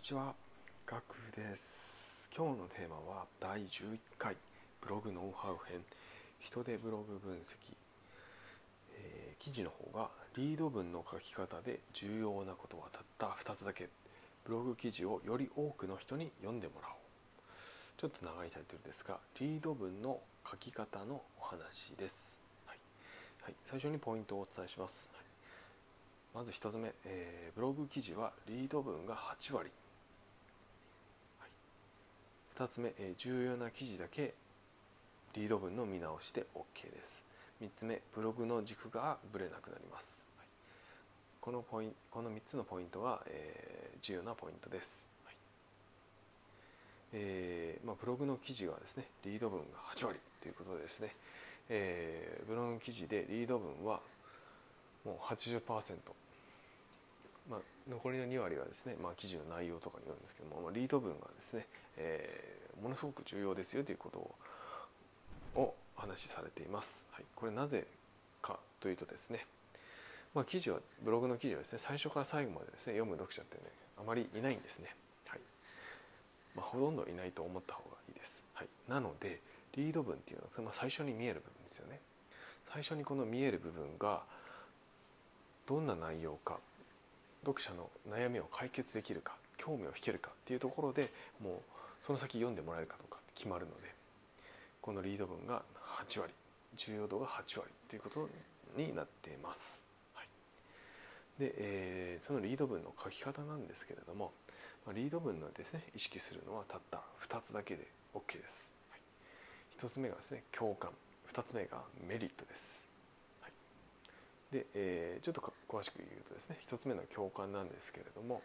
にちは、ガクです。今日のテーマは第11回。ブログノウハウ編。人でブログ分析、えー記事の方がリード文の書き方で重要なことはたった2つだけ。ブログ記事をより多くの人に読んでもらおう。ちょっと長いタイトルですがリード文の書き方のお話です、はい。はい、最初にポイントをお伝えします、はい。まず1つ目、えーブログ記事はリード文が8割、2つ目、え重要な記事だけリード文の見直しで OK です。3つ目ブログの軸がぶれなくなります、はいこのポインこの3つのポイントが、えー重要なポイントです、えーまあ、ブログの記事がですねリード文が8割ということでですね、えーブログの記事でリード文はもう80%、まあ、残りの2割はですね、まあ、記事の内容とかによるんですけども、まあ、リード文がですね、えーものすごく重要ですよということをお話しされています。はい、これなぜかというとですね、まあ、記事はブログの記事はですね最初から最後までですね読む読者ってねあまりいないんですね。はいまあ、ほとんどいないと思った方がいいです。はい、なのでリード文っていうのは、まあ、最初に見える部分ですよね。最初にこの見える部分がどんな内容か読者の悩みを解決できるか興味を引けるかっていうところでもうその先読んでもらえるかどうか決まるのでこのリード文が8割重要度が8割ということになっています。はい、で、えーそのリード文の書き方なんですけれどもリード文のですね意識するのはたった2つだけで OK です。はい、1つ目がですね共感2つ目がメリットです。で、えーちょっと詳しく言うとですね1つ目の共感なんですけれども、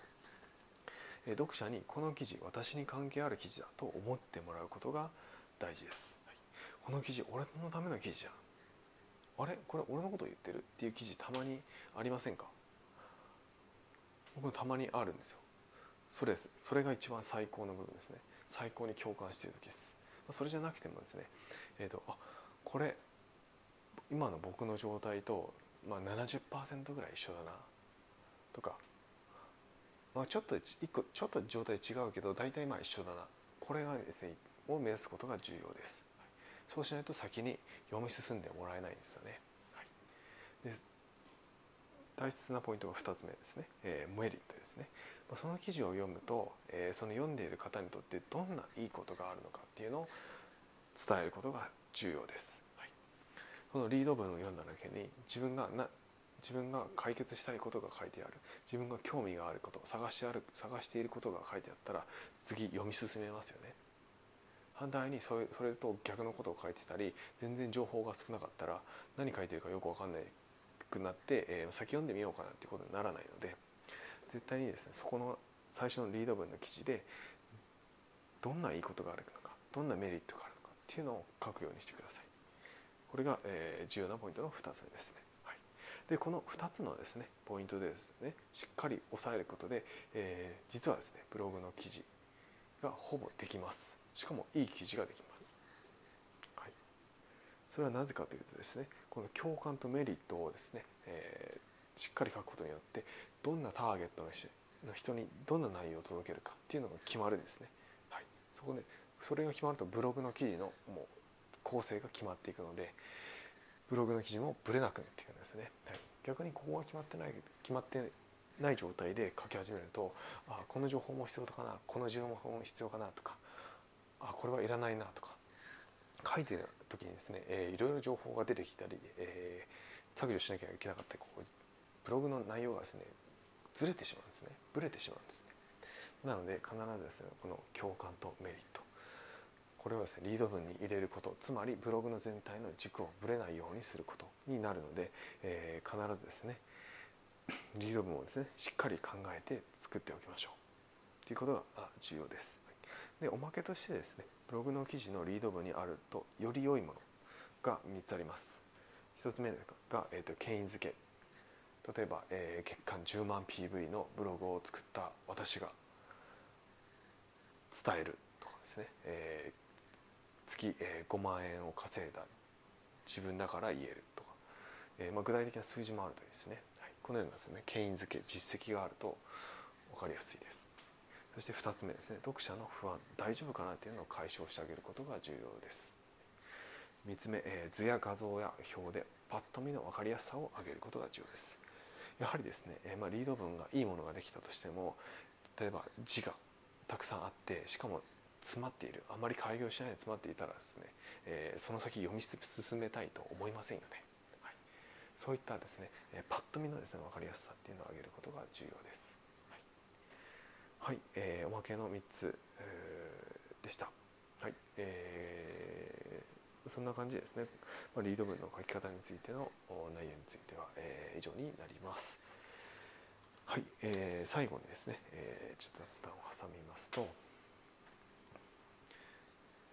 えー読者にこの記事私に関係ある記事だと思ってもらうことが大事です、はい。この記事俺のための記事じゃん。あれ？これ俺のこと言ってる？っていう記事たまにありませんか？僕もたまにあるんですよ。それです。それが一番最高の部分ですね。最高に共感している時です。それじゃなくてもですねえっ、とあこれ今の僕の状態と、まあ、70%ぐらい一緒だな。とか、まあ、ちょっと一個ちょっと状態違うけど大体まあ一緒だな。これがですねを目指すことが重要です、はいそうしないと先に読み進んでもらえないんですよね、はい、で大切なポイントが2つ目ですね、えーメリットですね。まあその記事を読むと、えーその読んでいる方にとってどんないいことがあるのかっていうのを伝えることが重要です、このリード文を読んだだけに自分がな自分が解決したいことが書いてある。自分が興味があること探してある探していることが書いてあったら次読み進めますよね。反対にそれそれと逆のことを書いてたり全然情報が少なかったら何書いてるかよく分かんないくなって、えー先読んでみようかなっていうことにならないので絶対にですねそこの最初のリード文の記事でどんないいことがあるのかどんなメリットがあるのかっていうのを書くようにしてください。これが、えー重要なポイントの2つ目ですね、はい、でこの2つのですねポイントでですねしっかり押さえることで、えー実はですねブログの記事がほぼできます。しかもいい記事ができます、はい、それはなぜかというとですねこの共感とメリットをですね、えーしっかり書くことによってどんなターゲットの人の人にどんな内容を届けるかっていうのが決まるんですね、はい、そこでそれが決まるとブログの記事のもう構成が決まっていくのでブログの記事もブレなくなっていくんですね、はい、逆にここが決まってない決まってない状態で書き始めるとあこの情報も必要かなこの情報も必要かなとかあこれはいらないなとか書いてる時にですね、えーいろいろ情報が出てきたり、えー削除しなきゃいけなかったりこうブログの内容がですねずれてしまうんですね。ブレてしまうんですね。なので必ずですねこの共感とメリット。これをですねリード文に入れることつまりブログの全体の軸をぶれないようにすることになるので、えー必ずですねリード文をですねしっかり考えて作っておきましょう。ということが重要です。でおまけとしてですねブログの記事のリード文にあるとより良いものが3つあります。1つ目が、えー、と権威づけ。例えば、えー月間10万 PV のブログを作った私が伝えるとかですね、えー月、えー5万円を稼いだ自分だから言えるとか、えーまあ、具体的な数字もあるといいですね、はい、このようなですね。権威づけ実績があると分かりやすいです。そして2つ目ですね。読者の不安。大丈夫かなっていうのを解消してあげることが重要です。3つ目、えー、図や画像や表でパッと見の分かりやすさを上げることが重要です。やはりですね、えー、まあ、リード文がいいものができたとしても例えば字がたくさんあってしかも詰まっているあまり開業しないで詰まっていたらですね、えー、その先読み進めたいと思いませんよね、はい、そういったですね、えパッと見のですね分かりやすさっていうのを上げることが重要です。はい、えー、おまけの3つ、でした。はい、えー、そんな感じですね、まあ、リード文の書き方についての内容については、えー、以上になります。はい、えー、最後にですね、えー、ちょっと雑談を挟みますと、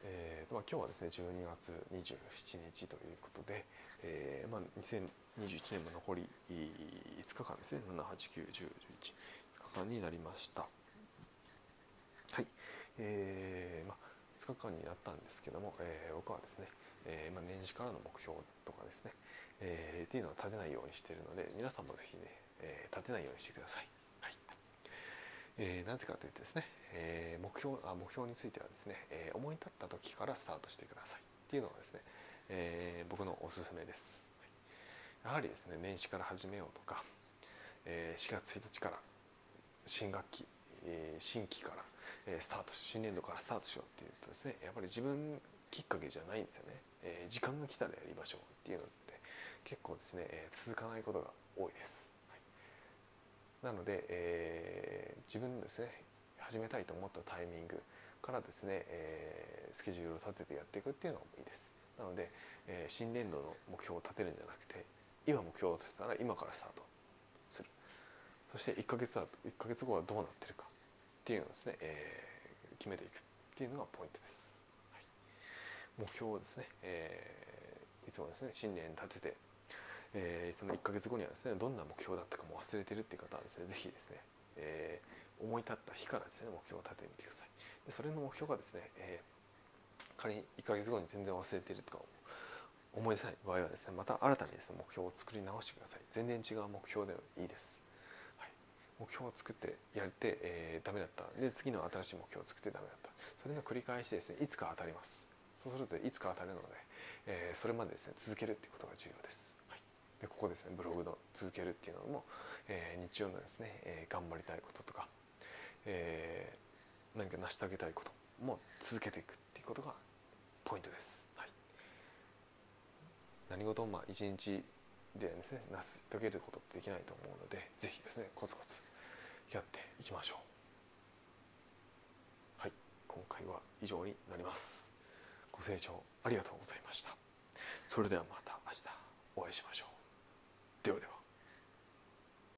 えーまあ、今日はですね12月27日ということで、えーまあ、2021年も残り5日間ですね789101日間になりましたはい、えーまあ、5日間になったんですけども、えー、僕はですね、えーまあ、年始からの目標とかですね、えー、っていうのを立てないようにしているので皆さんもぜひね、えー、立てないようにしてください。えー、なぜかというとですね、えー、目標あ目標についてはですね、えー、思い立った時からスタートしてください。っていうのがですね、えー、僕のおすすめです。やはりですね年始から始めようとか、えー、4月1日から新学期、えー、新規から、えー、スタート新年度からスタートしようっていうとですねやっぱり自分きっかけじゃないんですよね、えー、時間が来たらやりましょうっていうのって結構ですね、えー、続かないことが多いです、なので、えー、自分ですね始めたいと思ったタイミングからですね、えー、スケジュールを立ててやっていくっていうのもいいです。なので、えー、新年度の目標を立てるんじゃなくて今目標を立てたら今からスタートする。そして1ヶ月後1ヶ月後はどうなってるかっていうのをですね、えー、決めていくっていうのがポイントです、はい、目標をですね、えー、いつもですね新年立てて、えー、その1ヶ月後にはですねどんな目標だったかも忘れてるっていう方はですね是非ですね、えー、思い立った日からですね目標を立ててみてください。でそれの目標がですね、えー、仮に1ヶ月後に全然忘れてるとか思い出せない。場合はですねまた新たにですね目標を作り直してください。全然違う目標でもいいです。はい。目標を作ってやって、えー、ダメだった。で次の新しい目標を作ってダメだった。それの繰り返しですねいつか当たります。そうするといつか当たるので、えー、それまでですね続けるっていうことが重要です、でここですねブログの続けるっていうのも、えー、日曜のですね、えー、頑張りたいこととか、えー、何か成し遂げたいことも続けていくっていうことがポイントです、はい、何事もまあ一日でですね成し遂げることってできないと思うので是非ですねコツコツやっていきましょう。はい。今回は以上になります。ご清聴ありがとうございました。それではまた明日お会いしましょう。